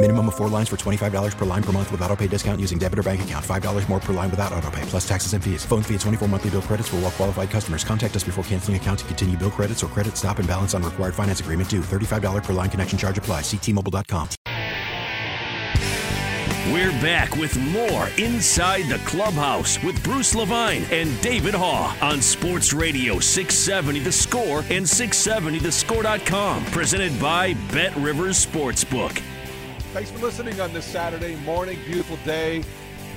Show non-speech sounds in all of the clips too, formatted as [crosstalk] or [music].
Minimum of four lines for $25 per line per month with auto pay discount using debit or bank account. $5 more per line without auto pay, plus taxes and fees. Phone fee at 24 monthly bill credits for all well qualified customers. Contact us before canceling account to continue bill credits or credit stop and balance on required finance agreement due. $35 per line connection charge apply. Ctmobile.com. We're back with more Inside the Clubhouse with Bruce Levine and David Haugh on Sports Radio 670 The Score and 670thescore.com. Presented by Bet Rivers Sportsbook. Thanks for listening on this Saturday morning. Beautiful day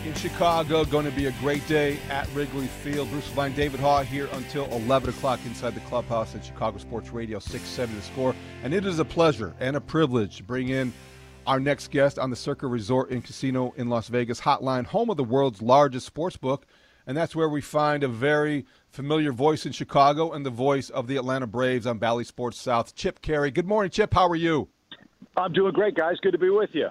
in Chicago. Going to be a great day at Wrigley Field. Bruce Levine, David Haugh here until 11 o'clock inside the clubhouse at Chicago Sports Radio 670 The Score. And it is a pleasure and a privilege to bring in our next guest on the Circa Resort and Casino in Las Vegas hotline, home of the world's largest sports book. And that's where we find a very familiar voice in Chicago and the voice of the Atlanta Braves on Bally Sports South, Chip Caray. Good morning, Chip. How are you? I'm doing great, guys. Good to be with you.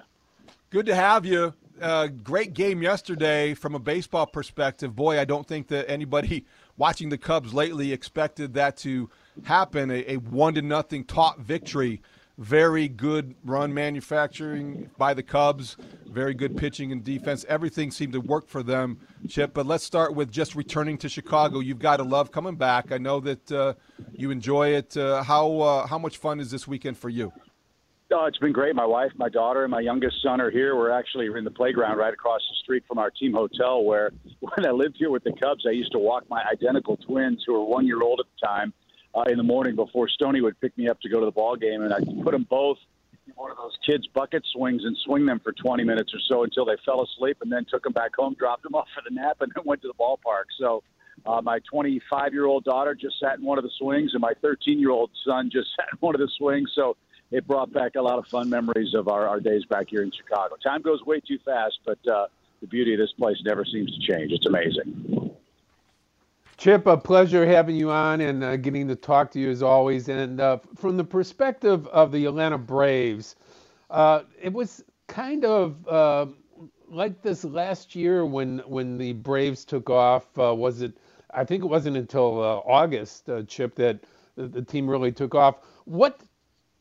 Good to have you. Uh, great game yesterday from a baseball perspective. Boy, I don't think that anybody [laughs] watching the Cubs lately expected that to happen. A, a one to nothing top victory very good run manufacturing by the Cubs, very good pitching and defense. Everything seemed to work for them, Chip. But let's start with just returning to Chicago. You've got to love coming back. I know that uh, you enjoy it. Uh, how uh, how much fun is this weekend for you? Oh, it's been great. My wife, my daughter, and my youngest son are here. We're actually in the playground right across the street from our team hotel. Where [laughs] when I lived here with the Cubs, I used to walk my identical twins, who were one year old at the time uh, in the morning before Stony would pick me up to go to the ball game, and I'd put them both in one of those kids' bucket swings and swing them for 20 minutes or so until they fell asleep, and then took them back home, dropped them [laughs] off for the nap, and then went to the ballpark. So. Uh, my 25 year old daughter just sat in one of the swings, and my 13 year old son just [laughs] sat in one of the swings. So it brought back a lot of fun memories of our, our days back here in Chicago. Time goes way too fast, but uh, the beauty of this place never seems to change. It's amazing. Chip, a pleasure having you on and uh, getting to talk to you as always. And uh, from the perspective of the Atlanta Braves, uh, it was kind of uh, like this last year when when the Braves took off. Uh, was it? I think it wasn't until August, Chip, that the, the, team really took off. What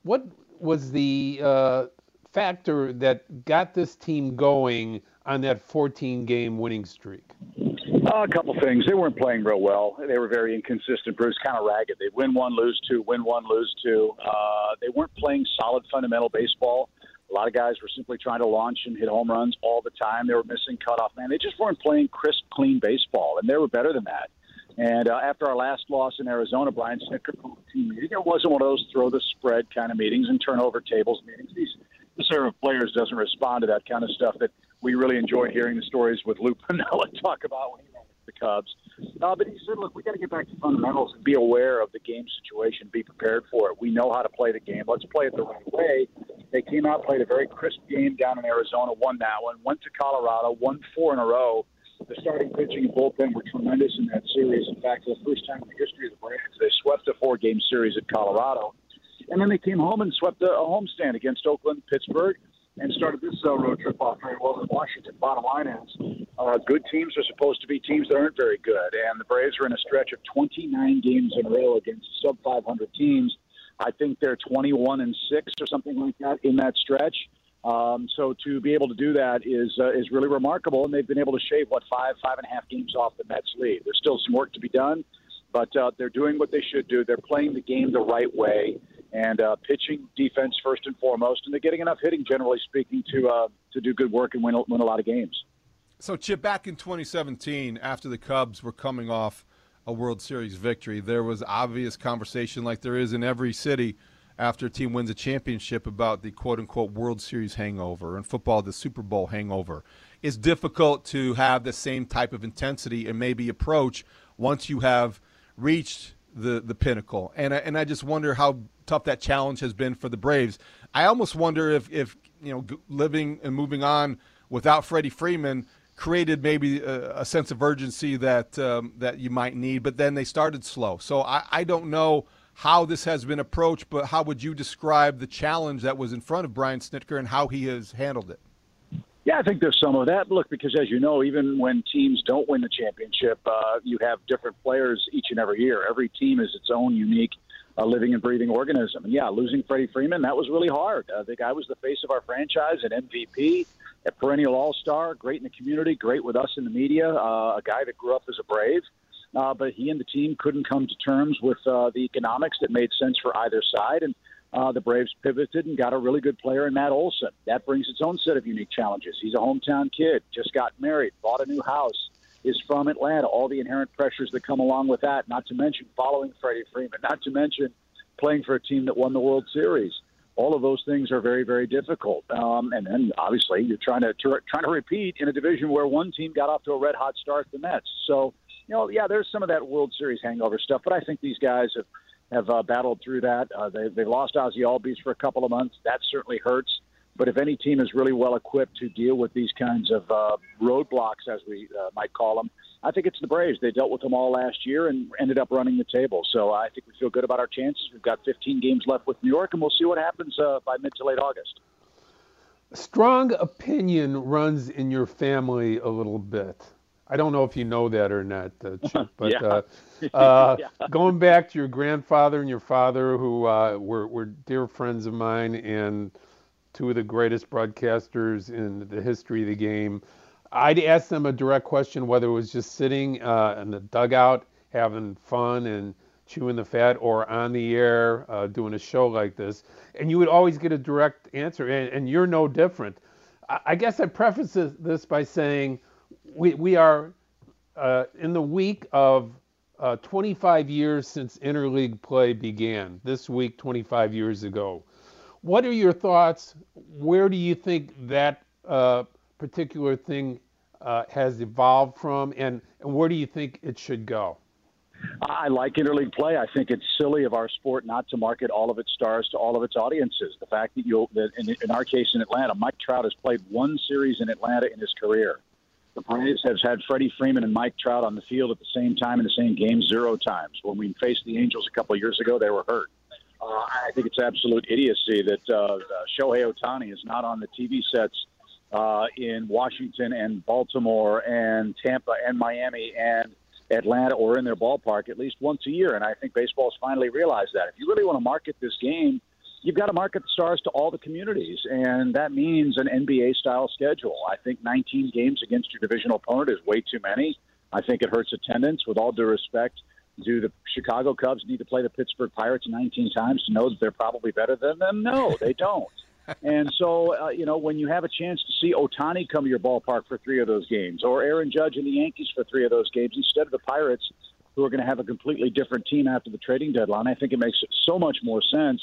what was the factor that got this team going on that 14 game winning streak? Uh, a couple things. They weren't playing real well. They were very inconsistent. Bruce, kind of ragged. They win one, lose two, win one, lose two. Uh, they weren't playing solid fundamental baseball. A lot of guys were simply trying to launch and hit home runs all the time. They were missing cutoff man. They just weren't playing crisp, clean baseball, and they were better than that. And uh, after our last loss in Arizona, Brian Snitker called a team meeting. It wasn't one of those throw the spread kind of meetings and turnover tables meetings. These the serve of players doesn't respond to that kind of stuff that we really enjoyed hearing the stories with Lou [laughs] Piniella talk about when he met the Cubs. Uh, but he said, look, we got to get back to fundamentals and be aware of the game situation, be prepared for it. We know how to play the game. Let's play it the right way. They came out, played a very crisp game down in Arizona, won that one, went to Colorado, won four in a row. The starting pitching and bullpen were tremendous in that series. In fact, for the first time in the history of the Braves, they swept a four-game series at Colorado. And then they came home and swept a, a homestand against Oakland, Pittsburgh, and started this uh, road trip off very well in Washington. Bottom line is, uh, good teams are supposed to be teams that aren't very good, and the Braves are in a stretch of 29 games in a row against sub 500 teams. I think they're 21 and six or something like that in that stretch. Um, so to be able to do that is uh, is really remarkable, and they've been able to shave what five five and a half games off the Mets lead. There's still some work to be done, but uh, they're doing what they should do. They're playing the game the right way, and uh, pitching, defense first and foremost, and they're getting enough hitting, generally speaking, to uh, to do good work and win win a lot of games. So, Chip, back in 2017, after the Cubs were coming off a World Series victory. There was obvious conversation, like there is in every city, after a team wins a championship about the quote unquote World Series hangover and football, the Super Bowl hangover. It's difficult to have the same type of intensity and maybe approach once you have reached the the pinnacle. And I, and I just wonder how tough that challenge has been for the Braves. I almost wonder if if you know living and moving on without Freddie Freeman created maybe a, a sense of urgency that um, that you might need. But then they started slow, so I, I don't know how this has been approached. But how would you describe the challenge that was in front of Brian Snitker and how he has handled it? Yeah, I think there's some of that. Look, because as you know, even when teams don't win the championship, uh, you have different players each and every year. Every team is its own unique uh, living and breathing organism. And yeah, losing Freddie Freeman, that was really hard. Uh, the guy was the face of our franchise, an MVP, a perennial all star, great in the community, great with us in the media, uh, a guy that grew up as a Brave. Uh, but he and the team couldn't come to terms with uh, the economics that made sense for either side. And uh, the Braves pivoted and got a really good player in Matt Olson. That brings its own set of unique challenges. He's a hometown kid, just got married, bought a new house, is from Atlanta. All the inherent pressures that come along with that, not to mention following Freddie Freeman, not to mention playing for a team that won the World Series. All of those things are very, very difficult. Um, and then obviously you're trying to trying to repeat in a division where one team got off to a red hot start, the Mets. So you know, yeah, there's some of that World Series hangover stuff, but I think these guys have have uh, battled through that. Uh, they, they lost Ozzie Albies for a couple of months. That certainly hurts. But if any team is really well equipped to deal with these kinds of uh, roadblocks, as we uh, might call them, I think it's the Braves. They dealt with them all last year and ended up running the table. So I think we feel good about our chances. We've got 15 games left with New York, and we'll see what happens uh, by mid to late August. Strong opinion runs in your family a little bit. I don't know if you know that or not, uh, [laughs] Chip, but yeah. uh, [laughs] uh, yeah. going back to your grandfather and your father, who uh, were, were dear friends of mine and two of the greatest broadcasters in the history of the game, I'd ask them a direct question whether it was just sitting uh, in the dugout having fun and chewing the fat or on the air uh, doing a show like this. And you would always get a direct answer, and, and you're no different. I, I guess I preface this by saying, we, we are uh, in the week of uh, 25 years since interleague play began. This week, 25 years ago. What are your thoughts? Where do you think that uh, particular thing uh, has evolved from, and, and where do you think it should go? I like interleague play. I think it's silly of our sport not to market all of its stars to all of its audiences. The fact that you, that in, in our case in Atlanta, Mike Trout has played one series in Atlanta in his career. The Braves have had Freddie Freeman and Mike Trout on the field at the same time in the same game zero times. When we faced the Angels a couple of years ago, they were hurt. Uh, I think it's absolute idiocy that uh, uh, Shohei Ohtani is not on the TV sets uh, in Washington and Baltimore and Tampa and Miami and Atlanta or in their ballpark at least once a year. And I think baseball's finally realized that. If you really want to market this game, you've got to market the stars to all the communities, and that means an NBA style schedule. I think 19 games against your divisional opponent is way too many. I think it hurts attendance. With all due respect, do the Chicago Cubs need to play the Pittsburgh Pirates 19 times to know that they're probably better than them? No, they don't. [laughs] and so, uh, you know, when you have a chance to see Ohtani come to your ballpark for three of those games, or Aaron Judge and the Yankees for three of those games, instead of the Pirates, who are going to have a completely different team after the trading deadline, I think it makes so much more sense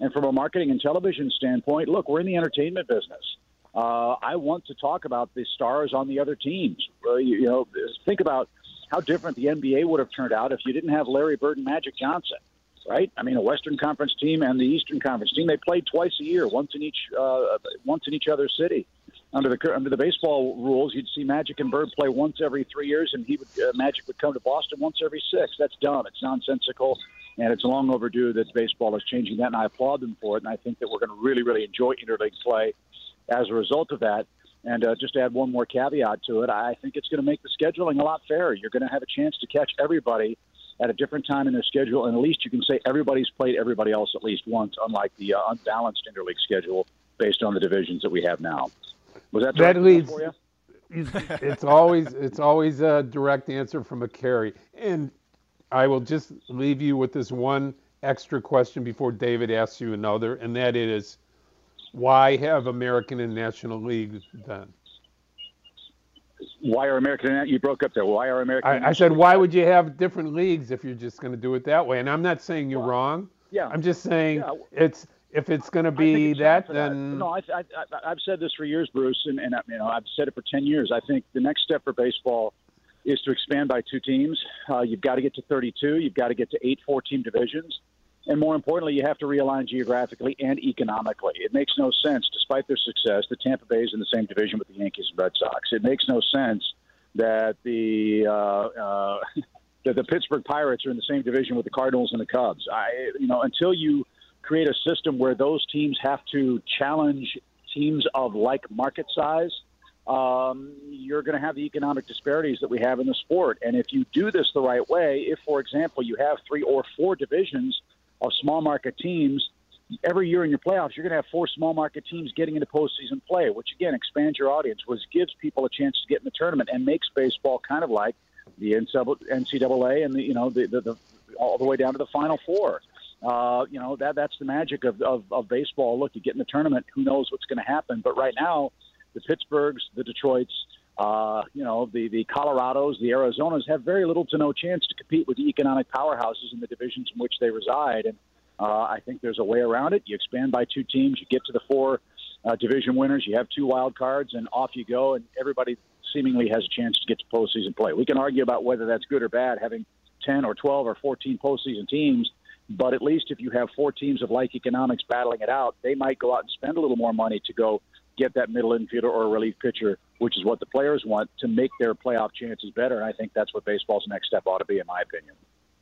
and from a marketing and television standpoint, look, we're in the entertainment business. Uh, I want to talk about the stars on the other teams. Uh, you, you know, think about how different the NBA would have turned out if you didn't have Larry Bird and Magic Johnson, right? I mean, a Western Conference team and the Eastern Conference team, they played twice a year, once in each, uh, once in each other's city. Under the under the baseball rules, you'd see Magic and Bird play once every three years, and he would uh, Magic would come to Boston once every six. That's dumb. It's nonsensical and it's long overdue that baseball is changing that, and I applaud them for it. And I think that we're going to really, really enjoy interleague play as a result of that. And uh, just to add one more caveat to it, I think it's going to make the scheduling a lot fairer. You're going to have a chance to catch everybody at a different time in their schedule, and at least you can say everybody's played everybody else at least once, unlike the uh, unbalanced interleague schedule based on the divisions that we have now. Was that that leads? it's always it's always a direct answer from a Caray, and I will just leave you with this one extra question before David asks you another, and that is, why have American and National League then? Why are American? You broke up there. Why are American? I, I said, why would you have different leagues if you're just going to do it that way? And I'm not saying you're wrong. Yeah. I'm just saying yeah. it's if it's going to be that, then that. no. I, I, I've said this for years, Bruce, and, and you know I've said it for ten years. I think the next step for baseball is to expand by two teams. Uh, you've got to get to 32. You've got to get to eight four-team divisions. And more importantly, you have to realign geographically and economically. It makes no sense, despite their success, the Tampa Bay is in the same division with the Yankees and Red Sox. It makes no sense that the uh, uh, [laughs] that the Pittsburgh Pirates are in the same division with the Cardinals and the Cubs. I, you know, until you create a system where those teams have to challenge teams of like market size, um, you're going to have the economic disparities that we have in the sport. And if you do this the right way, if, for example, you have three or four divisions of small market teams, every year in your playoffs, you're going to have four small market teams getting into postseason play, which again expands your audience, which gives people a chance to get in the tournament and makes baseball kind of like the NCAA and the you know the, the, the all the way down to the Final Four. Uh, you know that that's the magic of, of, of baseball. Look, you get in the tournament, who knows what's going to happen? But right now, the Pittsburghs, the Detroits, uh, you know, the, the Colorados, the Arizonas have very little to no chance to compete with the economic powerhouses in the divisions in which they reside. And uh, I think there's a way around it. You expand by two teams, you get to the four uh, division winners, you have two wild cards, and off you go, and everybody seemingly has a chance to get to postseason play. We can argue about whether that's good or bad, having 10 or 12 or 14 postseason teams. But at least if you have four teams of like economics battling it out, they might go out and spend a little more money to go get that middle infielder or a relief pitcher, which is what the players want to make their playoff chances better. And I think that's what baseball's next step ought to be, in my opinion.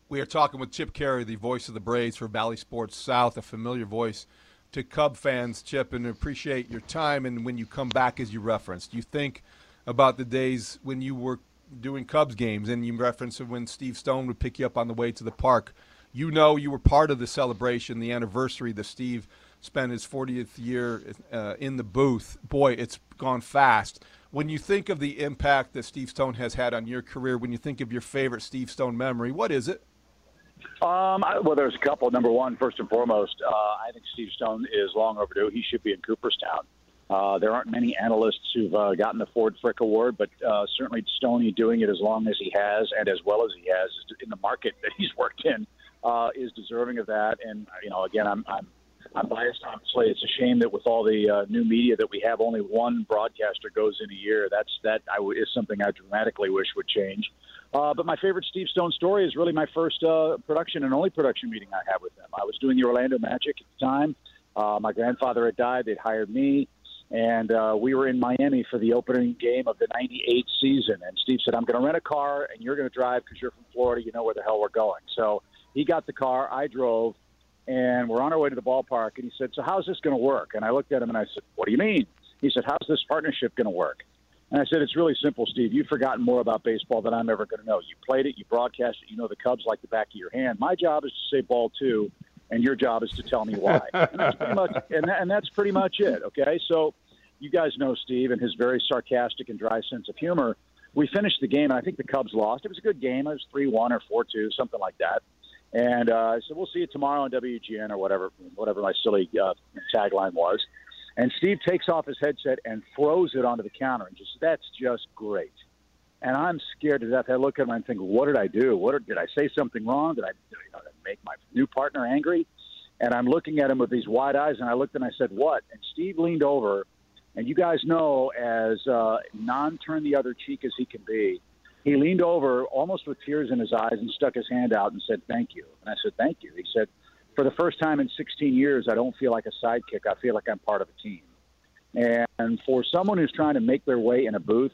We are talking with Chip Caray, the voice of the Braves for Bally Sports South, a familiar voice to Cub fans, Chip, and appreciate your time. And when you come back, as you referenced, you think about the days when you were doing Cubs games, and you referenced when Steve Stone would pick you up on the way to the park. You know, you were part of the celebration, the anniversary that Steve spent his 40th year uh, in the booth. Boy, it's gone fast. When you think of the impact that Steve Stone has had on your career, when you think of your favorite Steve Stone memory, what is it? Um, I, well, there's a couple. Number one, first and foremost, uh, I think Steve Stone is long overdue. He should be in Cooperstown. Uh, there aren't many analysts who've uh, gotten the Ford Frick Award, but uh, certainly Stoney doing it as long as he has and as well as he has in the market that he's worked in uh, is deserving of that. And you know, again, I'm, I'm I'm biased, obviously. It's a shame that with all the uh, new media that we have, only one broadcaster goes in a year. That's that I w- is something I dramatically wish would change. Uh, but my favorite Steve Stone story is really my first uh, production and only production meeting I had with them. I was doing the Orlando Magic at the time. Uh, my grandfather had died. They'd hired me, and uh, we were in Miami for the opening game of the '98 season. And Steve said, "I'm going to rent a car, and you're going to drive because you're from Florida. You know where the hell we're going." So he got the car. I drove and we're on our way to the ballpark. And he said, "So how's this going to work?" And I looked at him and I said, "What do you mean?" He said, "How's this partnership going to work?" And I said, "It's really simple, Steve. You've forgotten more about baseball than I'm ever going to know. You played it, you broadcast it, you know the Cubs like the back of your hand. My job is to say ball two, and your job is to tell me why. [laughs] and, that's pretty much, and, that, and that's pretty much it. Okay, so you guys know Steve and his very sarcastic and dry sense of humor. We finished the game, and I think the Cubs lost. It was a good game. It was three one or four two, something like that. And uh, I said, we'll see you tomorrow on WGN or whatever, whatever my silly uh, tagline was. And Steve takes off his headset and throws it onto the counter and just, that's just great. And I'm scared to death. I look at him and think, what did I do? What did I say something wrong? Did I, you know, make my new partner angry? And I'm looking at him with these wide eyes, and I looked and I said, what? And Steve leaned over, and you guys know, as uh, non turn the other cheek as he can be, he leaned over almost with tears in his eyes and stuck his hand out and said, Thank you. And I said, Thank you. He said, For the first time in 16 years, I don't feel like a sidekick. I feel like I'm part of a team. And for someone who's trying to make their way in a booth,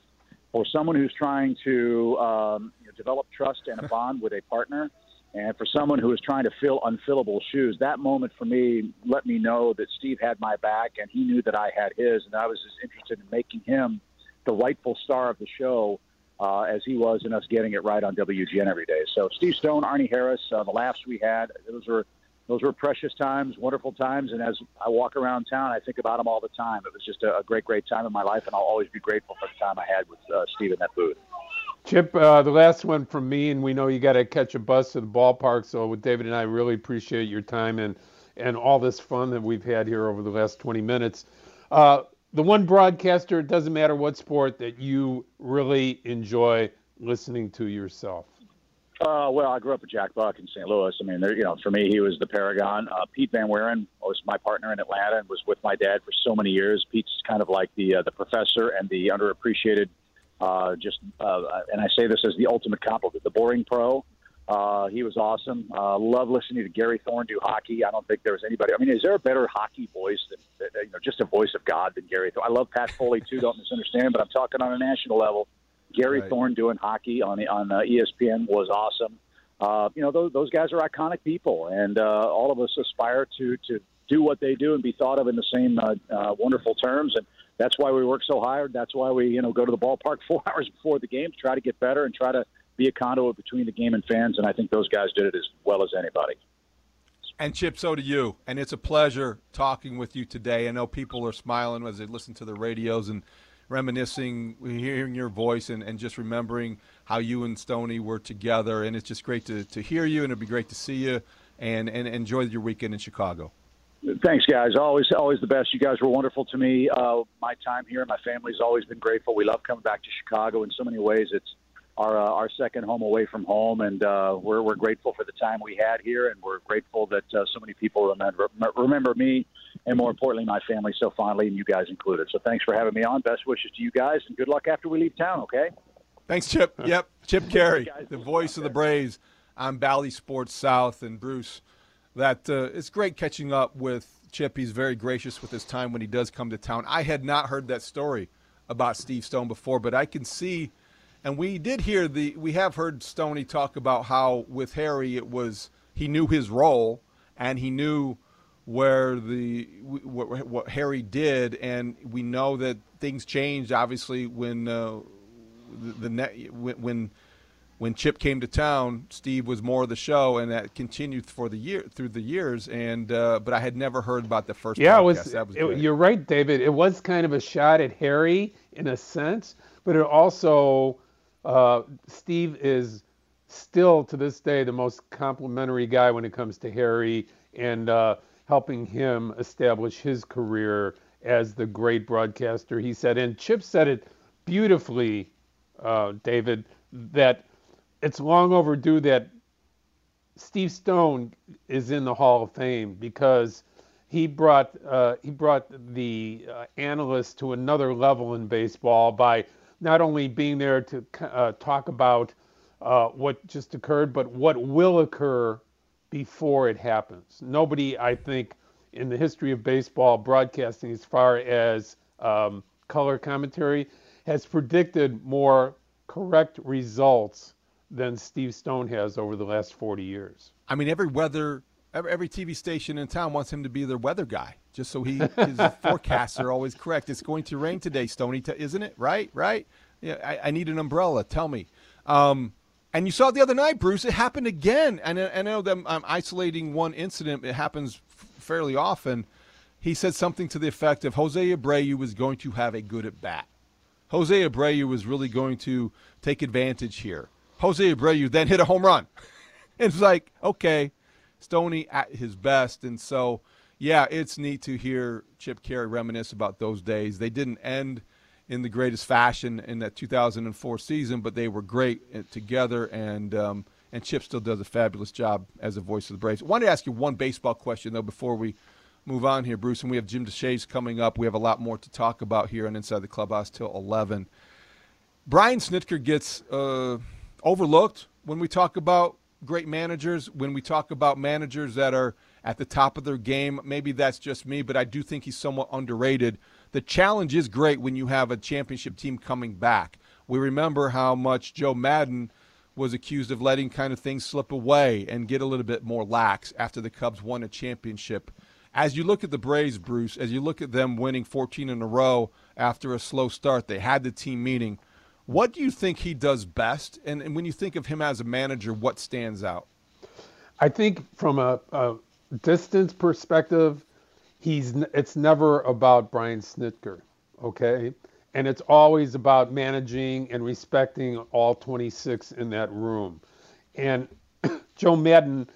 for someone who's trying to um, you know, develop trust and a bond with a partner, and for someone who is trying to fill unfillable shoes, that moment for me let me know that Steve had my back and he knew that I had his, and I was as interested in making him the rightful star of the show uh, as he was in us getting it right on WGN every day. So Steve Stone, Arnie Harris, uh, the laughs we had, those were those were precious times, wonderful times. And as I walk around town, I think about them all the time. It was just a, a great, great time in my life, and I'll always be grateful for the time I had with uh, Steve in that booth. Chip, uh, the last one from me, and we know you got to catch a bus to the ballpark. So, with David and I, really appreciate your time and and all this fun that we've had here over the last 20 minutes. Uh, the one broadcaster, it doesn't matter what sport, that you really enjoy listening to yourself? Uh, well, I grew up with Jack Buck in St. Louis. I mean, there, you know, for me, he was the paragon. Uh, Pete Van Wieren was my partner in Atlanta and was with my dad for so many years. Pete's kind of like the uh, the professor and the underappreciated. Uh, just, uh, and I say this as the ultimate compliment, the boring pro. Uh, he was awesome. Uh, love listening to Gary Thorne do hockey. I don't think there was anybody. I mean, is there a better hockey voice than, you know, just a voice of God than Gary Thorne? I love Pat Foley too. Don't misunderstand, but I'm talking on a national level. Gary right. Thorne doing hockey on on uh, ESPN was awesome. Uh, you know, those, those guys are iconic people, and uh, all of us aspire to to do what they do and be thought of in the same uh, uh, wonderful terms. And that's why we work so hard. That's why we, you know, go to the ballpark [laughs] four hours before the game to try to get better and try to be a conduit between the game and fans. And I think those guys did it as well as anybody. And Chip, so do you. And it's a pleasure talking with you today. I know people are smiling as they listen to the radios and reminiscing, hearing your voice, and, and just remembering how you and Stony were together. And it's just great to, to hear you, and it'd be great to see you and, and enjoy your weekend in Chicago. Thanks, guys. Always, always the best. You guys were wonderful to me. Uh, my time here, my family's always been grateful. We love coming back to Chicago in so many ways. It's our uh, our second home away from home, and uh, we're we're grateful for the time we had here, and we're grateful that uh, so many people remember remember me and more importantly, my family so fondly, and you guys included. So thanks for having me on. Best wishes to you guys, and good luck after we leave town. Okay. Thanks, Chip. [laughs] Yep, Chip Caray, the voice of the Braves. I'm Bally Sports South, and Bruce. That uh, it's great catching up with Chip. He's very gracious with his time when he does come to town. I had not heard that story about Steve Stone before, but I can see, and we did hear the. We have heard Stoney talk about how with Harry it was he knew his role and he knew where the what, what, Harry did, and we know that things changed obviously when uh, the, the when when Chip came to town, Steve was more of the show, and that continued for the year through the years. And uh, but I had never heard about the first. Yeah, podcast. it was. was it, you're right, David. It was kind of a shot at Harry in a sense, but it also uh, Steve is still to this day the most complimentary guy when it comes to Harry and. Uh, helping him establish his career as the great broadcaster. He said, and Chip said it beautifully, uh, David, that it's long overdue that Steve Stone is in the Hall of Fame because he brought uh, he brought the uh, analysts to another level in baseball by not only being there to uh, talk about uh, what just occurred, but what will occur before it happens. Nobody, I think, in the history of baseball broadcasting, as far as um, color commentary, has predicted more correct results than Steve Stone has over the last 40 years. I mean, every weather, every, every TV station in town wants him to be their weather guy, just so he [laughs] his forecasts are always correct. It's going to rain today, Stoney, isn't it? Right, right. Yeah, I, I need an umbrella. Tell me. Um, and you saw it the other night, Bruce. It happened again. And I know that I'm isolating one incident. It happens fairly often. He said something to the effect of Jose Abreu was going to have a good at bat. Jose Abreu was really going to take advantage here. Jose Abreu then hit a home run. [laughs] it's like, okay, Stoney at his best. And so, yeah, it's neat to hear Chip Caray reminisce about those days. They didn't end – in the greatest fashion in that 2004 season, but they were great uh, together, and um, and Chip still does a fabulous job as a voice of the Braves. I wanted to ask you one baseball question though before we move on here, Bruce, and we have Jim Deshaies coming up. We have a lot more to talk about here on Inside the Clubhouse till 11. Brian Snitker gets uh, overlooked when we talk about great managers, when we talk about managers that are at the top of their game. Maybe that's just me, but I do think he's somewhat underrated the challenge is great when you have a championship team coming back. We remember how much Joe Maddon was accused of letting kind of things slip away and get a little bit more lax after the Cubs won a championship. As you look at the Braves, Bruce, as you look at them winning 14 in a row after a slow start, they had the team meeting. What do you think he does best? And, and when you think of him as a manager, what stands out? I think from a, a distance perspective, he's it's never about Brian Snitker, okay? And it's always about managing and respecting all 26 in that room. And [clears throat] Joe Maddon,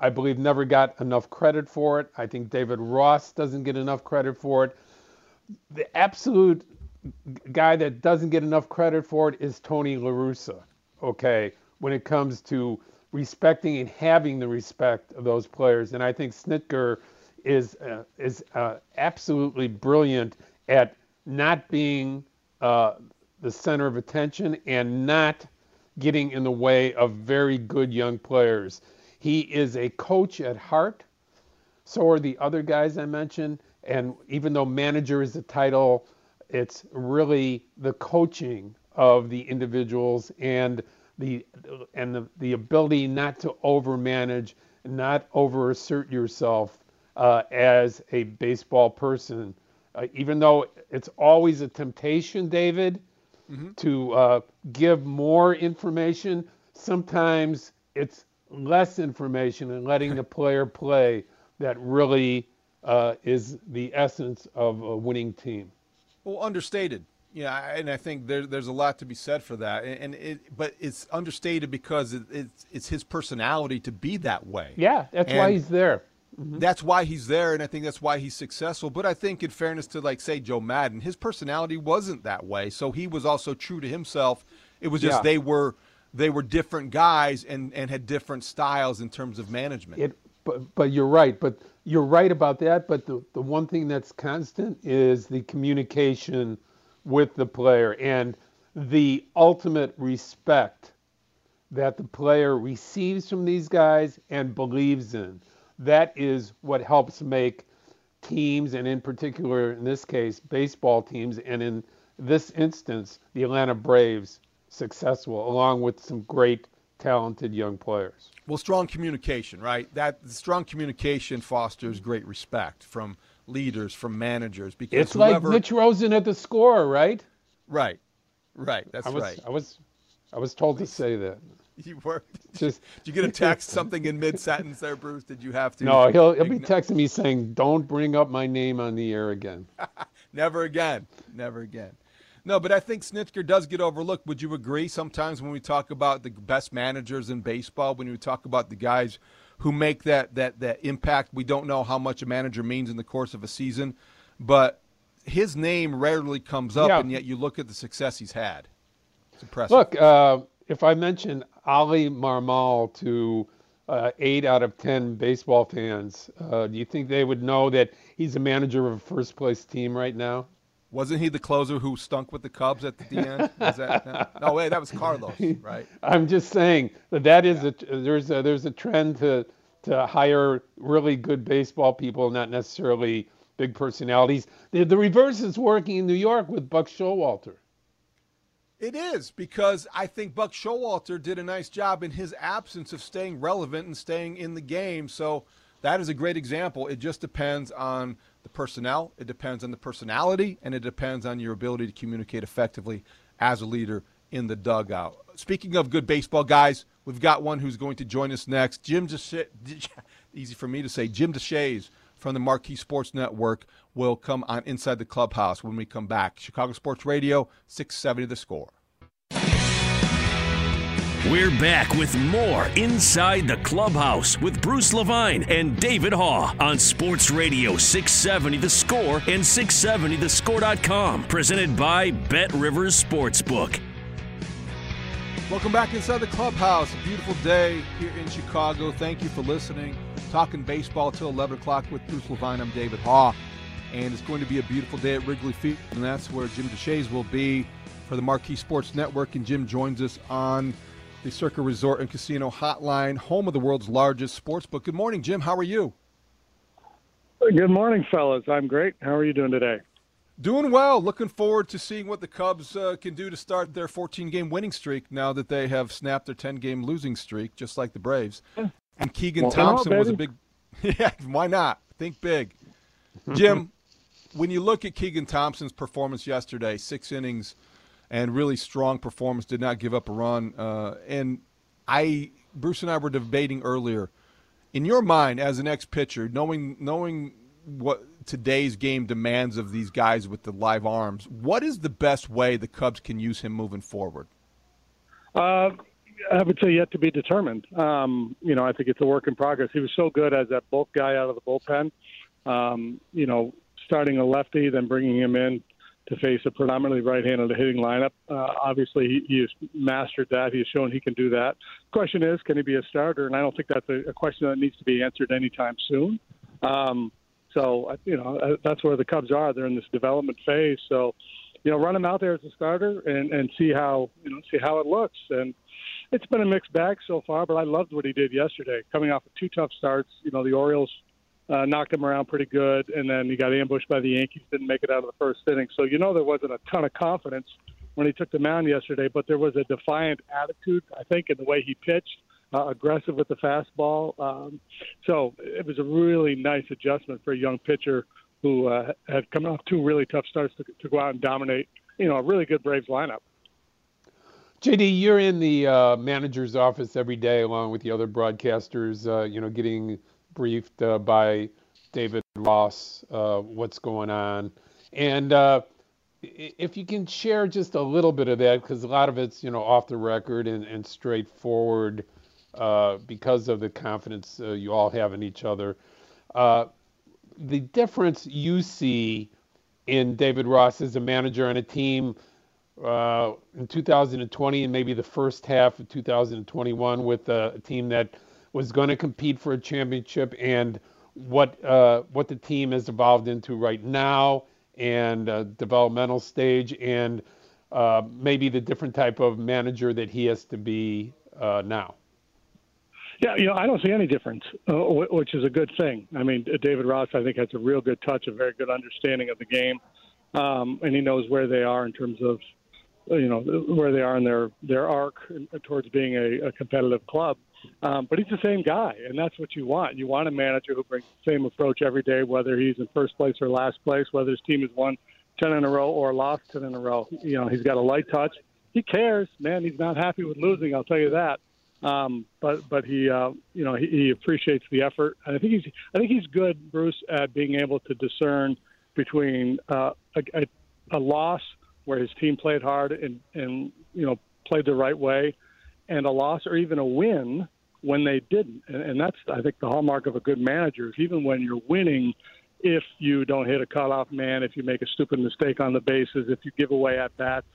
I believe, never got enough credit for it. I think David Ross doesn't get enough credit for it. the absolute guy that doesn't get enough credit for it is Tony La Russa. Okay, when it comes to respecting and having the respect of those players, and I think Snitker is uh, is uh, absolutely brilliant at not being uh, the center of attention and not getting in the way of very good young players. He is a coach at heart. So are the other guys I mentioned. And even though manager is the title, it's really the coaching of the individuals and the and the, the ability not to overmanage, not overassert yourself uh, as a baseball person. Uh, even though it's always a temptation, David, mm-hmm. to uh, give more information, sometimes it's less information and letting the player play that really uh, is the essence of a winning team. Well, understated. Yeah, and I think there, there's a lot to be said for that. And it, but it's understated because it, it's it's his personality to be that way. Yeah, that's and why he's there. Mm-hmm. That's why he's there, and I think that's why he's successful. But I think, in fairness to like say Joe Maddon, his personality wasn't that way, so he was also true to himself. It was just yeah. they were they were different guys and and had different styles in terms of management. It, but but you're right. But you're right about that. But the the one thing that's constant is the communication with the player and the ultimate respect that the player receives from these guys and believes in that is what helps make teams, and in particular, in this case, baseball teams, and in this instance, the Atlanta Braves, successful, along with some great, talented young players. Well, strong communication, right? That strong communication fosters great respect from leaders, from managers. Because it's whoever... like Mitch Rosen at the score, right? Right, right. That's I was, right. I was, I was told to say that. You were. [laughs] Just did you get a text something in mid sentence there, Bruce? Did you have to? No, he'll he'll be texting me saying, "Don't bring up my name on the air again." [laughs] Never again. Never again. No, but I think Snitker does get overlooked. Would you agree? Sometimes when we talk about the best managers in baseball, when we talk about the guys who make that that that impact, we don't know how much a manager means in the course of a season, but his name rarely comes up, yeah. and yet you look at the success he's had. It's impressive. Look, uh, if I mention Ali Marmol to uh, eight out of ten baseball fans, uh, do you think they would know that he's a manager of a first place team right now? Wasn't he the closer who stunk with the Cubs at the end? that, no, wait, that was Carlos, [laughs] right? I'm just saying that that is yeah. a there's a there's a trend to to hire really good baseball people, not necessarily big personalities. The, the reverse is working in New York with Buck Showalter. It is because I think Buck Showalter did a nice job in his absence of staying relevant and staying in the game. So that is a great example. It just depends on the personnel, it depends on the personality, and it depends on your ability to communicate effectively as a leader in the dugout. Speaking of good baseball guys, we've got one who's going to join us next. Jim Desha- [laughs] easy for me to say, Jim Deshaies from the Marquee Sports Network will come on Inside the Clubhouse when we come back. Chicago Sports Radio, 670 The Score. We're back with more Inside the Clubhouse with Bruce Levine and David Haugh on Sports Radio 670 The Score and 670thescore.com. Presented by Bet Rivers Sportsbook. Welcome back inside the clubhouse. A beautiful day here in Chicago. Thank you for listening. Talking baseball till 11 o'clock with Bruce Levine. I'm David Haugh. And it's going to be a beautiful day at Wrigley Field. And that's where Jim Deshaies will be for the Marquee Sports Network. And Jim joins us on the Circa Resort and Casino Hotline, home of the world's largest sports book. Good morning, Jim. How are you? Good morning, fellas. I'm great. How are you doing today? Doing well. Looking forward to seeing what the Cubs uh, can do to start their 14 game winning streak now that they have snapped their 10 game losing streak, just like the Braves. And Keegan well, Thompson was a big. [laughs] yeah, why not? Think big. Jim, when you look at Keegan Thompson's performance yesterday, six innings and really strong performance, did not give up a run. Uh, and I, Bruce and I were debating earlier. In your mind, as an ex pitcher, knowing knowing what today's game demands of these guys with the live arms. What is the best way the Cubs can use him moving forward? Uh, I would say yet to be determined. Um, you know, I think it's a work in progress. He was so good as that bulk guy out of the bullpen. Um, you know, starting a lefty, then bringing him in to face a predominantly right-handed hitting lineup. Uh, obviously, he, he has mastered that. He has shown he can do that. Question is, can he be a starter? And I don't think that's a, a question that needs to be answered anytime soon. Um, so, you know, that's where the Cubs are. They're in this development phase. So, you know, run him out there as a starter and, and see how you know see how it looks. And it's been a mixed bag so far, but I loved what he did yesterday, coming off of two tough starts. You know, the Orioles uh, knocked him around pretty good, and then he got ambushed by the Yankees, didn't make it out of the first inning. So you know there wasn't a ton of confidence when he took the mound yesterday, but there was a defiant attitude, I think, in the way he pitched, uh, aggressive with the fastball. Um, so it was a really nice adjustment for a young pitcher who uh, had come off two really tough starts to, to go out and dominate, you know, a really good Braves lineup. JD, you're in the uh, manager's office every day, along with the other broadcasters. Uh, you know, getting briefed uh, by David Ross uh, what's going on, and uh, if you can share just a little bit of that, because a lot of it's you know off the record and, and straightforward uh, because of the confidence uh, you all have in each other. Uh, the difference you see in David Ross as a manager on a team uh, in 2020 and maybe the first half of 2021 with a team that was going to compete for a championship and what uh, what the team has evolved into right now and uh, developmental stage and uh, maybe the different type of manager that he has to be uh, now. Yeah, you know, I don't see any difference, uh, which is a good thing. I mean, David Ross, I think, has a real good touch, a very good understanding of the game, um, and he knows where they are in terms of, you know, where they are in their their arc towards being a, a competitive club. Um, but he's the same guy, and that's what you want. You want a manager who brings the same approach every day, whether he's in first place or last place, whether his team has won 10 in a row or lost 10 in a row. You know, he's got a light touch. He cares, man. He's not happy with losing, I'll tell you that. Um, but but he uh, you know he, he appreciates the effort, and I think he's I think he's good, Bruce, at being able to discern between uh, a, a, a loss where his team played hard and and you know played the right way, and a loss or even a win when they didn't. And, and that's, I think, the hallmark of a good manager even when you're winning, if you don't hit a cutoff man, if you make a stupid mistake on the bases, if you give away at bats,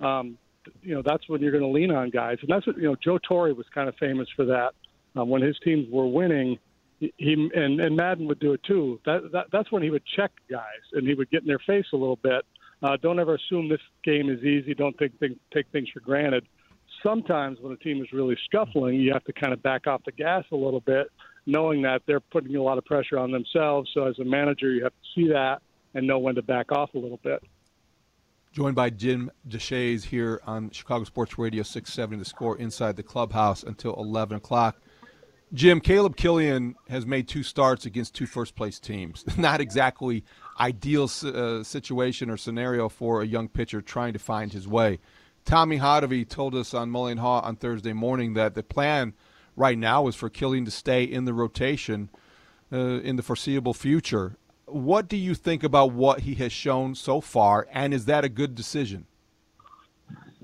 um, you know, that's when you're going to lean on guys. And that's what, you know, Joe Torre was kind of famous for that. Um, when his teams were winning, he and, and Maddon would do it too. That, that that's when he would check guys and he would get in their face a little bit. Uh, don't ever assume this game is easy. Don't take think, take things for granted sometimes when a team is really scuffling, you have to kind of back off the gas a little bit, knowing that they're putting a lot of pressure on themselves. So as a manager, you have to see that and know when to back off a little bit. Joined by Jim Deshaies here on Chicago Sports Radio 670 The Score inside the clubhouse until 11 o'clock. Jim, Caleb Killian has made two starts against two first place teams. [laughs] Not exactly ideal uh, situation or scenario for a young pitcher trying to find his way. Tommy Hotovy told us on Mully and Haugh on Thursday morning that the plan right now is for Killian to stay in the rotation uh, in the foreseeable future. What do you think about what he has shown so far, and is that a good decision?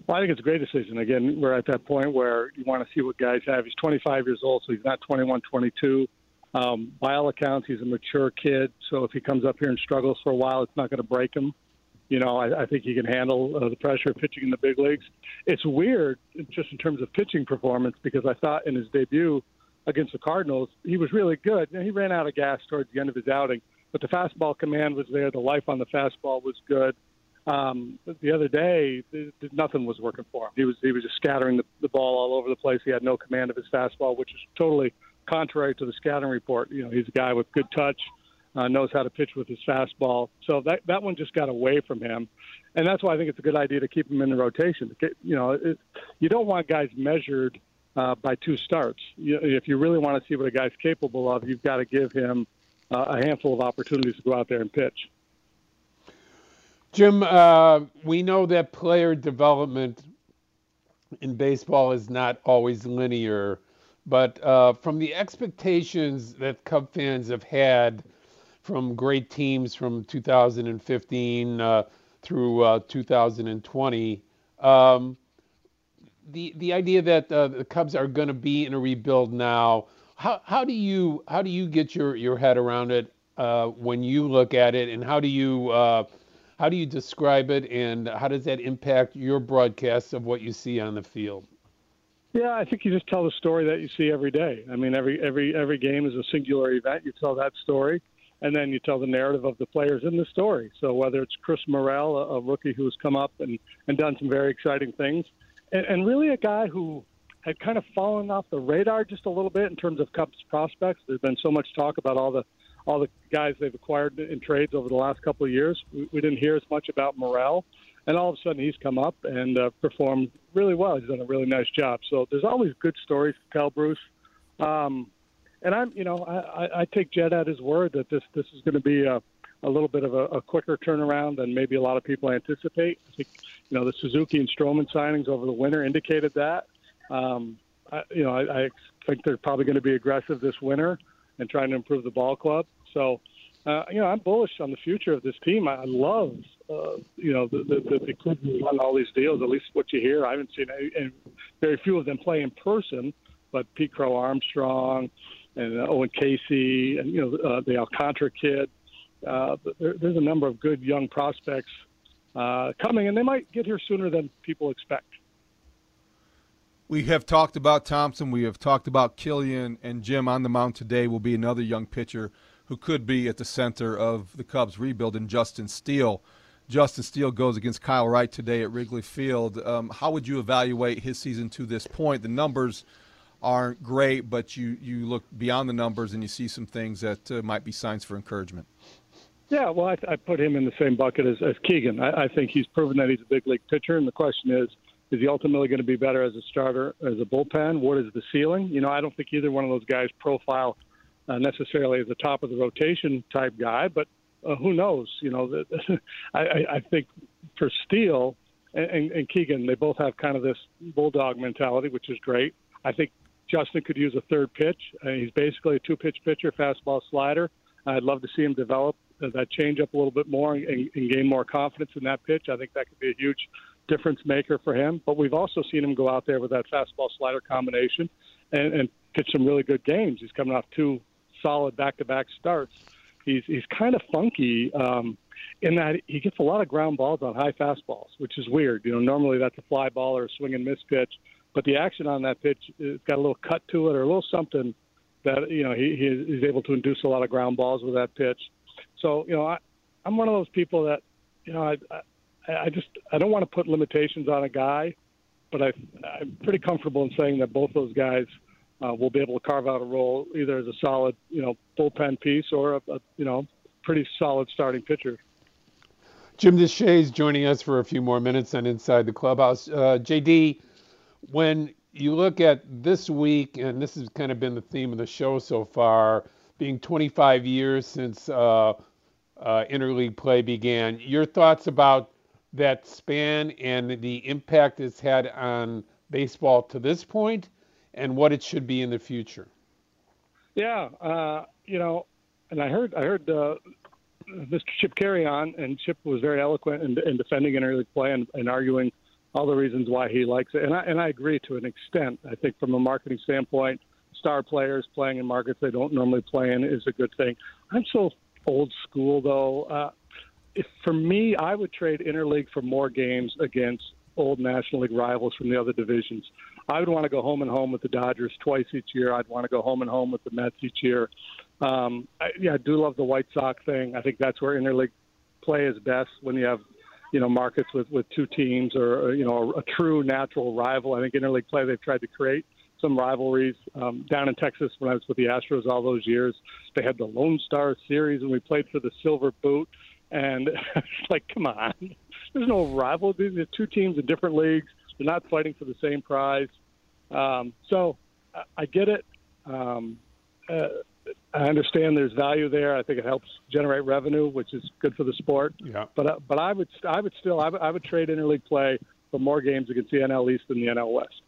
Well, I think it's a great decision. Again, we're at that point where you want to see what guys have. He's 25 years old, so he's not 21, 22. Um, by all accounts, he's a mature kid. So if he comes up here and struggles for a while, it's not going to break him. You know, I, I think he can handle uh, the pressure of pitching in the big leagues. It's weird, just in terms of pitching performance, because I thought in his debut against the Cardinals, he was really good. You know, he ran out of gas towards the end of his outing, but the fastball command was there. The life on the fastball was good. Um, the other day, nothing was working for him. He was he was just scattering the, the ball all over the place. He had no command of his fastball, which is totally contrary to the scouting report. You know, he's a guy with good touch, uh, knows how to pitch with his fastball. So that that one just got away from him, and that's why I think it's a good idea to keep him in the rotation. You know, it, you don't want guys measured uh, by two starts. You, if you really want to see what a guy's capable of, you've got to give him uh, a handful of opportunities to go out there and pitch. Jim, uh, we know that player development in baseball is not always linear, but uh, from the expectations that Cub fans have had from great teams from 2015 uh, through uh, 2020. Um, the the idea that uh, the Cubs are going to be in a rebuild now. How how do you how do you get your your head around it? uh, when you look at it, and how do you uh, how do you describe it, and how does that impact your broadcasts of what you see on the field? Yeah, I think you just tell the story that you see every day. I mean, every every every game is a singular event. You tell that story, and then you tell the narrative of the players in the story. So whether it's Chris Morel, a, a rookie who's come up and and done some very exciting things, and, and really a guy who had kind of fallen off the radar just a little bit in terms of Cubs prospects. There's been so much talk about all the all the guys they've acquired in trades over the last couple of years. We, we didn't hear as much about Morel, and all of a sudden he's come up and uh, performed really well. He's done a really nice job. So there's always good stories to tell, Bruce. Um, and I'm, you know, I, I take Jed at his word that this this is going to be a, a little bit of a, a quicker turnaround than maybe a lot of people anticipate. I think, you know, the Suzuki and Stroman signings over the winter indicated that. Um, I, you know, I, I think they're probably going to be aggressive this winter and trying to improve the ball club. So, uh, you know, I'm bullish on the future of this team. I love, uh, you know, the, the, the, the could run all these deals. At least what you hear. I haven't seen any, and very few of them play in person, but Pete Crow Armstrong and uh, Owen Caissie, and you know uh, the Alcantara kid. Uh, there, there's a number of good young prospects uh, coming, and they might get here sooner than people expect. We have talked about Thompson. We have talked about Kilian and Jim on the mound today. Will be another young pitcher who could be at the center of the Cubs' rebuild, and Justin Steele. Justin Steele goes against Kyle Wright today at Wrigley Field. Um, how would you evaluate his season to this point? The numbers aren't great, but you you look beyond the numbers and you see some things that uh, might be signs for encouragement. Yeah, well, I, I put him in the same bucket as, as Keegan. I, I think he's proven that he's a big league pitcher, and the question is is he ultimately going to be better as a starter, as a bullpen? What is the ceiling? You know, I don't think either one of those guys profile uh, necessarily as a top of the rotation type guy, but uh, who knows? You know, that [laughs] I, I think for Steele and, and, and Keegan, they both have kind of this bulldog mentality, which is great. I think Justin could use a third pitch. Uh, he's basically a two-pitch pitcher, fastball slider. I'd love to see him develop that changeup a little bit more and, and gain more confidence in that pitch. I think that could be a huge difference maker for him. But we've also seen him go out there with that fastball slider combination and, and pitch some really good games. He's coming off two solid back-to-back starts. He's he's kind of funky um, in that he gets a lot of ground balls on high fastballs, which is weird. You know, normally that's a fly ball or a swing and miss pitch, but the action on that pitch has got a little cut to it or a little something that you know he he's able to induce a lot of ground balls with that pitch. So you know, I, I'm one of those people that you know I, I I just I don't want to put limitations on a guy, but I, I'm pretty comfortable in saying that both those guys uh, will be able to carve out a role either as a solid you know bullpen piece or a, a you know pretty solid starting pitcher. Jim Deshaies is joining us for a few more minutes on Inside the Clubhouse. Uh, JD, when you look at this week, and this has kind of been the theme of the show so far, being 25 years since uh, uh, interleague play began, your thoughts about that span and the impact it's had on baseball to this point and what it should be in the future. Yeah, uh, you know, and I heard I heard uh, Mr. Chip Caray on, and Chip was very eloquent in, in defending interleague play and, and arguing all the reasons why he likes it, and I and I agree to an extent. I think from a marketing standpoint, star players playing in markets they don't normally play in is a good thing. I'm so old school though. Uh, if for me, I would trade interleague for more games against old National League rivals from the other divisions. I would want to go home and home with the Dodgers twice each year. I'd want to go home and home with the Mets each year. Um, I, yeah, I do love the White Sox thing. I think that's where interleague play is best when you have, you know, markets with with two teams or you know a, a true natural rival. I think interleague play they've tried to create some rivalries um, down in Texas when I was with the Astros all those years. They had the Lone Star Series and we played for the Silver Boot. And it's [laughs] like, come on, there's no rival. These are two teams in different leagues. They're not fighting for the same prize. Um, so I, I get it. Um, uh, I understand there's value there. I think it helps generate revenue, which is good for the sport. Yeah. But uh, but I would I would still I would, I would trade interleague play for more games against the NL East than the NL West.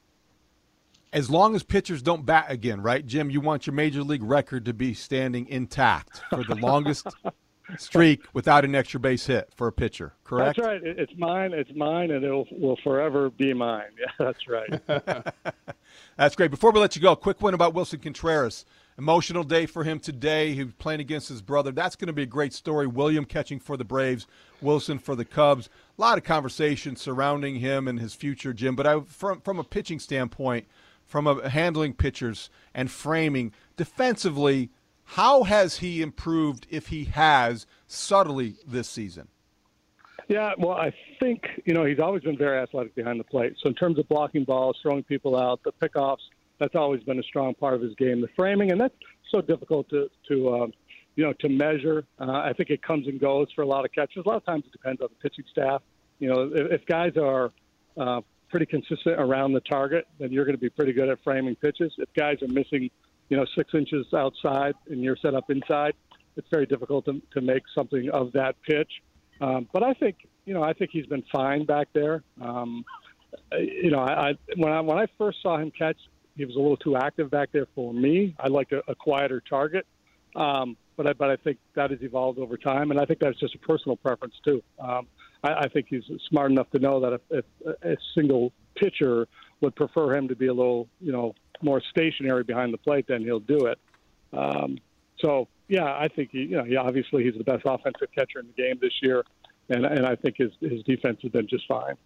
As long as pitchers don't bat again, right, Jim? You want your major league record to be standing intact for the longest [laughs] streak without an extra base hit for a pitcher, correct? That's right. It's mine. It's mine, and it will forever be mine. [laughs] Yeah, that's right. [laughs] that's great. Before we let you go, quick one about Willson Contreras. Emotional day for him today. He was playing against his brother. That's going to be a great story. William catching for the Braves, Willson for the Cubs. A lot of conversation surrounding him and his future, Jim. But I, from from a pitching standpoint, from a handling pitchers and framing defensively, how has he improved if he has subtly this season? Yeah, well, I think you know he's always been very athletic behind the plate. So in terms of blocking balls, throwing people out, the pickoffs, that's always been a strong part of his game. The framing, and that's so difficult to to um, you know to measure. Uh, I think it comes and goes for a lot of catchers. A lot of times it depends on the pitching staff. You know, if, if guys are uh, pretty consistent around the target, then you're going to be pretty good at framing pitches. If guys are missing, you know, six inches outside and you're set up inside, it's very difficult to, to make something of that pitch. Um, but I think, you know, I think he's been fine back there. Um, you know, I, I when I when I first saw him catch, he was a little too active back there for me. I like a, a quieter target, um, but I, but I think that has evolved over time, and I think that's just a personal preference too. Um, I, I think he's smart enough to know that if, if a single pitcher would prefer him to be a little, you know, more stationary behind the plate, then he'll do it. Um, so yeah, I think he, you know, he obviously he's the best offensive catcher in the game this year, and and I think his his defense has been just fine.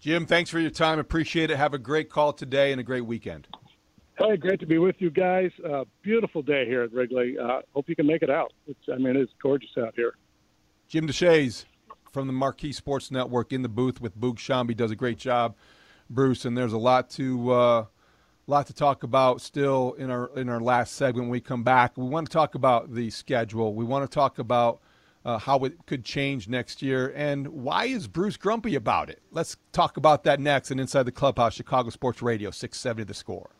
Jim, thanks for your time. Appreciate it. Have a great call today and a great weekend. Hey, great to be with you guys. Uh, beautiful day here at Wrigley. Uh, hope you can make it out. It's, I mean, it's gorgeous out here. Jim Deshaies from the Marquee Sports Network in the booth with Boog Sciambi does a great job, Bruce. And there's a lot to uh, lot to talk about still in our in our last segment. When we come back, we want to talk about the schedule. We want to talk about uh, how it could change next year, and why is Bruce grumpy about it? Let's talk about that next. And inside the clubhouse, Chicago Sports Radio, six seventy, the score.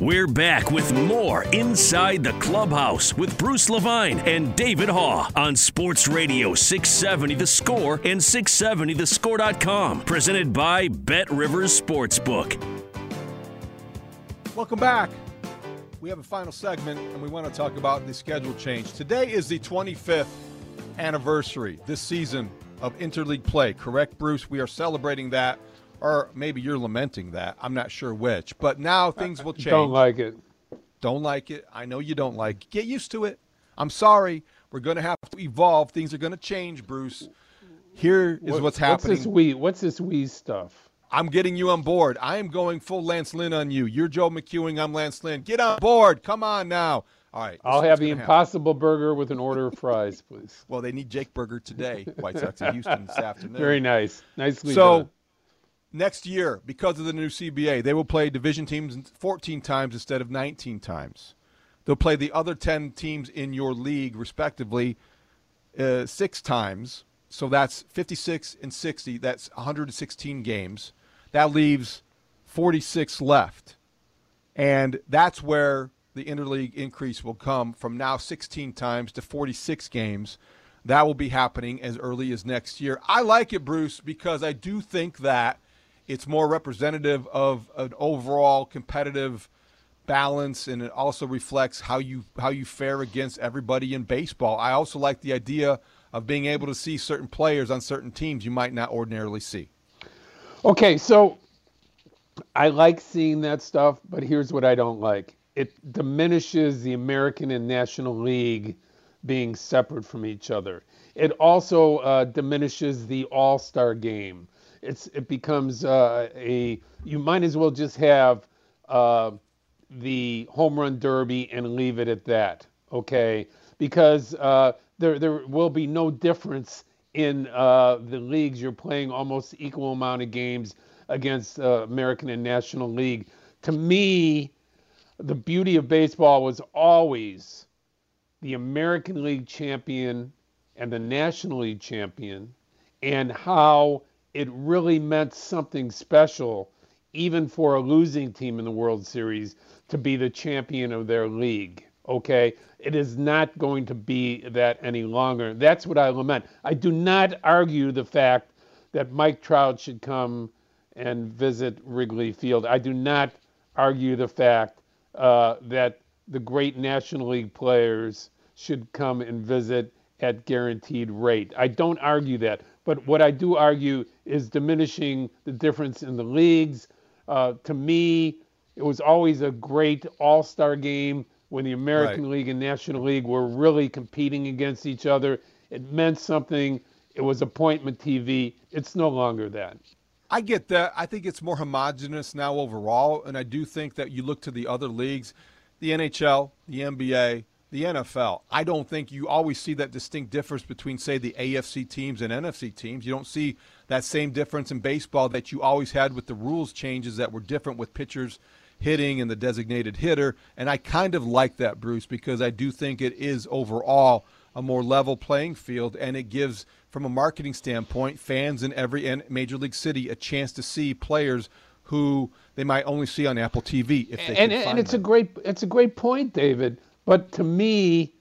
We're back with more Inside the Clubhouse with Bruce Levine and David Haugh on Sports Radio 670 The Score and 670thescore.com. Presented by Bet Rivers Sportsbook. Welcome back. We have a final segment and we want to talk about the schedule change. Today is the 25th anniversary this season of interleague play, correct, Bruce? We are celebrating that or maybe you're lamenting that. I'm not sure which. But now things will [laughs] change. Don't like it. Don't like it. I know you don't like it. Get used to it. I'm sorry. We're going to have to evolve. Things are going to change, Bruce. Here is what, what's happening. What's this we? What's this we stuff? I'm getting you on board. I am going full Lance Lynn on you. You're Joe McEwing. I'm Lance Lynn. Get on board. Come on now. All right. I'll have the Impossible happen. Burger with an order of fries, please. well, they need Jake Burger today. White Sox in Houston this afternoon. Very nice. Nicely so, done next year, because of the new CBA, they will play division teams 14 times instead of 19 times. They'll play the other 10 teams in your league, respectively, uh, six times. So that's 56 and 60. That's 116 games. That leaves 46 left. And that's where the interleague increase will come from now 16 times to 46 games. That will be happening as early as next year. I like it, Bruce, because I do think that it's more representative of an overall competitive balance and it also reflects how you how you fare against everybody in baseball. I also like the idea of being able to see certain players on certain teams you might not ordinarily see. Okay, so I like seeing that stuff, but here's what I don't like. It diminishes the American and National League being separate from each other. It also uh, diminishes the All Star game it's it becomes uh, a you might as well just have uh, the home run derby and leave it at that, okay? Because uh, there there will be no difference in uh, the leagues. You're playing almost equal amount of games against uh, American and National League. To me, the beauty of baseball was always the American League champion and the National League champion, and how it really meant something special, even for a losing team in the World Series, to be the champion of their league. Okay, it is not going to be that any longer. That's what I lament. I do not argue the fact that Mike Trout should come and visit Wrigley Field. I do not argue the fact uh, that the great National League players should come and visit at guaranteed rate. I don't argue that. But what I do argue is diminishing the difference in the leagues. Uh, to me, It was always a great all star game when the American Right. League and National League were really competing against each other. It meant something. It was appointment TV. It's no longer that. I get that. I think it's more homogenous now overall, and I do think that you look to the other leagues, the NHL, the NBA, the NFL. I don't think you always see that distinct difference between, say, the AFC teams and NFC teams. You don't see that same difference in baseball that you always had with the rules changes that were different with pitchers hitting and the designated hitter. And I kind of like that, Bruce, because I do think it is overall a more level playing field, and it gives, from a marketing standpoint, fans in every major league city a chance to see players who they might only see on Apple TV if they and, can and it's them. a great it's a great point, David. But to me,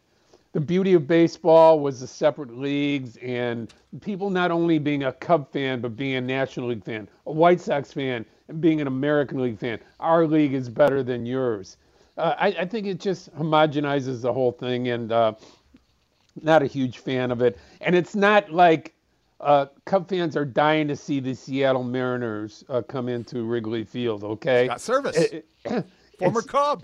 the beauty of baseball was the separate leagues and people not only being a Cub fan but being a National League fan, a White Sox fan, and being an American League fan. Our league is better than yours. Uh, I, I think it just homogenizes the whole thing, and uh, not a huge fan of it. And it's not like uh, Cub fans are dying to see the Seattle Mariners uh, come into Wrigley Field. Okay, Got service. It- it- [clears throat] Former Cub.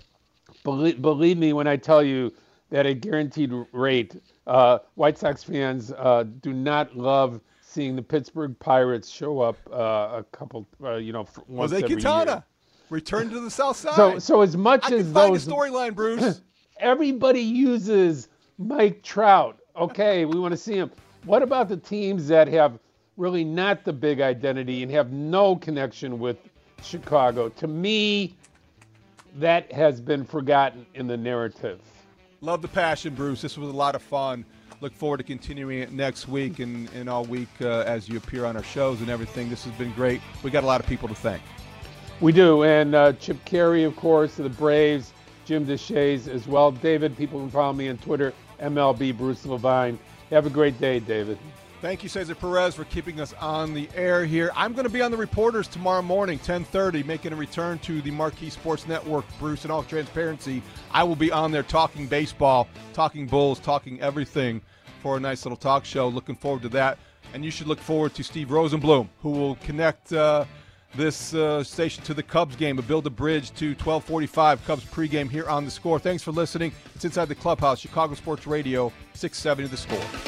Believe, believe me when I tell you that at guaranteed rate, uh, White Sox fans uh, do not love seeing the Pittsburgh Pirates show up uh, a couple, uh, you know, once Jose every Quintana. year. Return to the South [laughs] Side. So, so as much I as those storyline, Bruce. [clears throat] everybody uses Mike Trout. Okay, we want to see him. What about the teams that have really not the big identity and have no connection with Chicago? To me, that has been forgotten in the narrative. Love the passion, Bruce. This was a lot of fun. Look forward to continuing it next week and, and all week uh, as you appear on our shows and everything. This has been great. We got a lot of people to thank. We do, and uh, Chip Caray, of course, of the Braves, Jim Deshaies as well. David, people can follow me on Twitter, MLB Bruce Levine. Have a great day, David. Thank you, Cesar Perez, for keeping us on the air here. I'm going to be on the reporters tomorrow morning, 10:30, making a return to the Marquee Sports Network. Bruce, in all transparency, I will be on there talking baseball, talking Bulls, talking everything for a nice little talk show. Looking forward to that, and you should look forward to Steve Rosenbloom, who will connect. Uh, this uh, station to the Cubs game, build a bridge to 1245 Cubs pregame here on the score. Thanks for listening. It's Inside the Clubhouse, Chicago Sports Radio, 670 the score.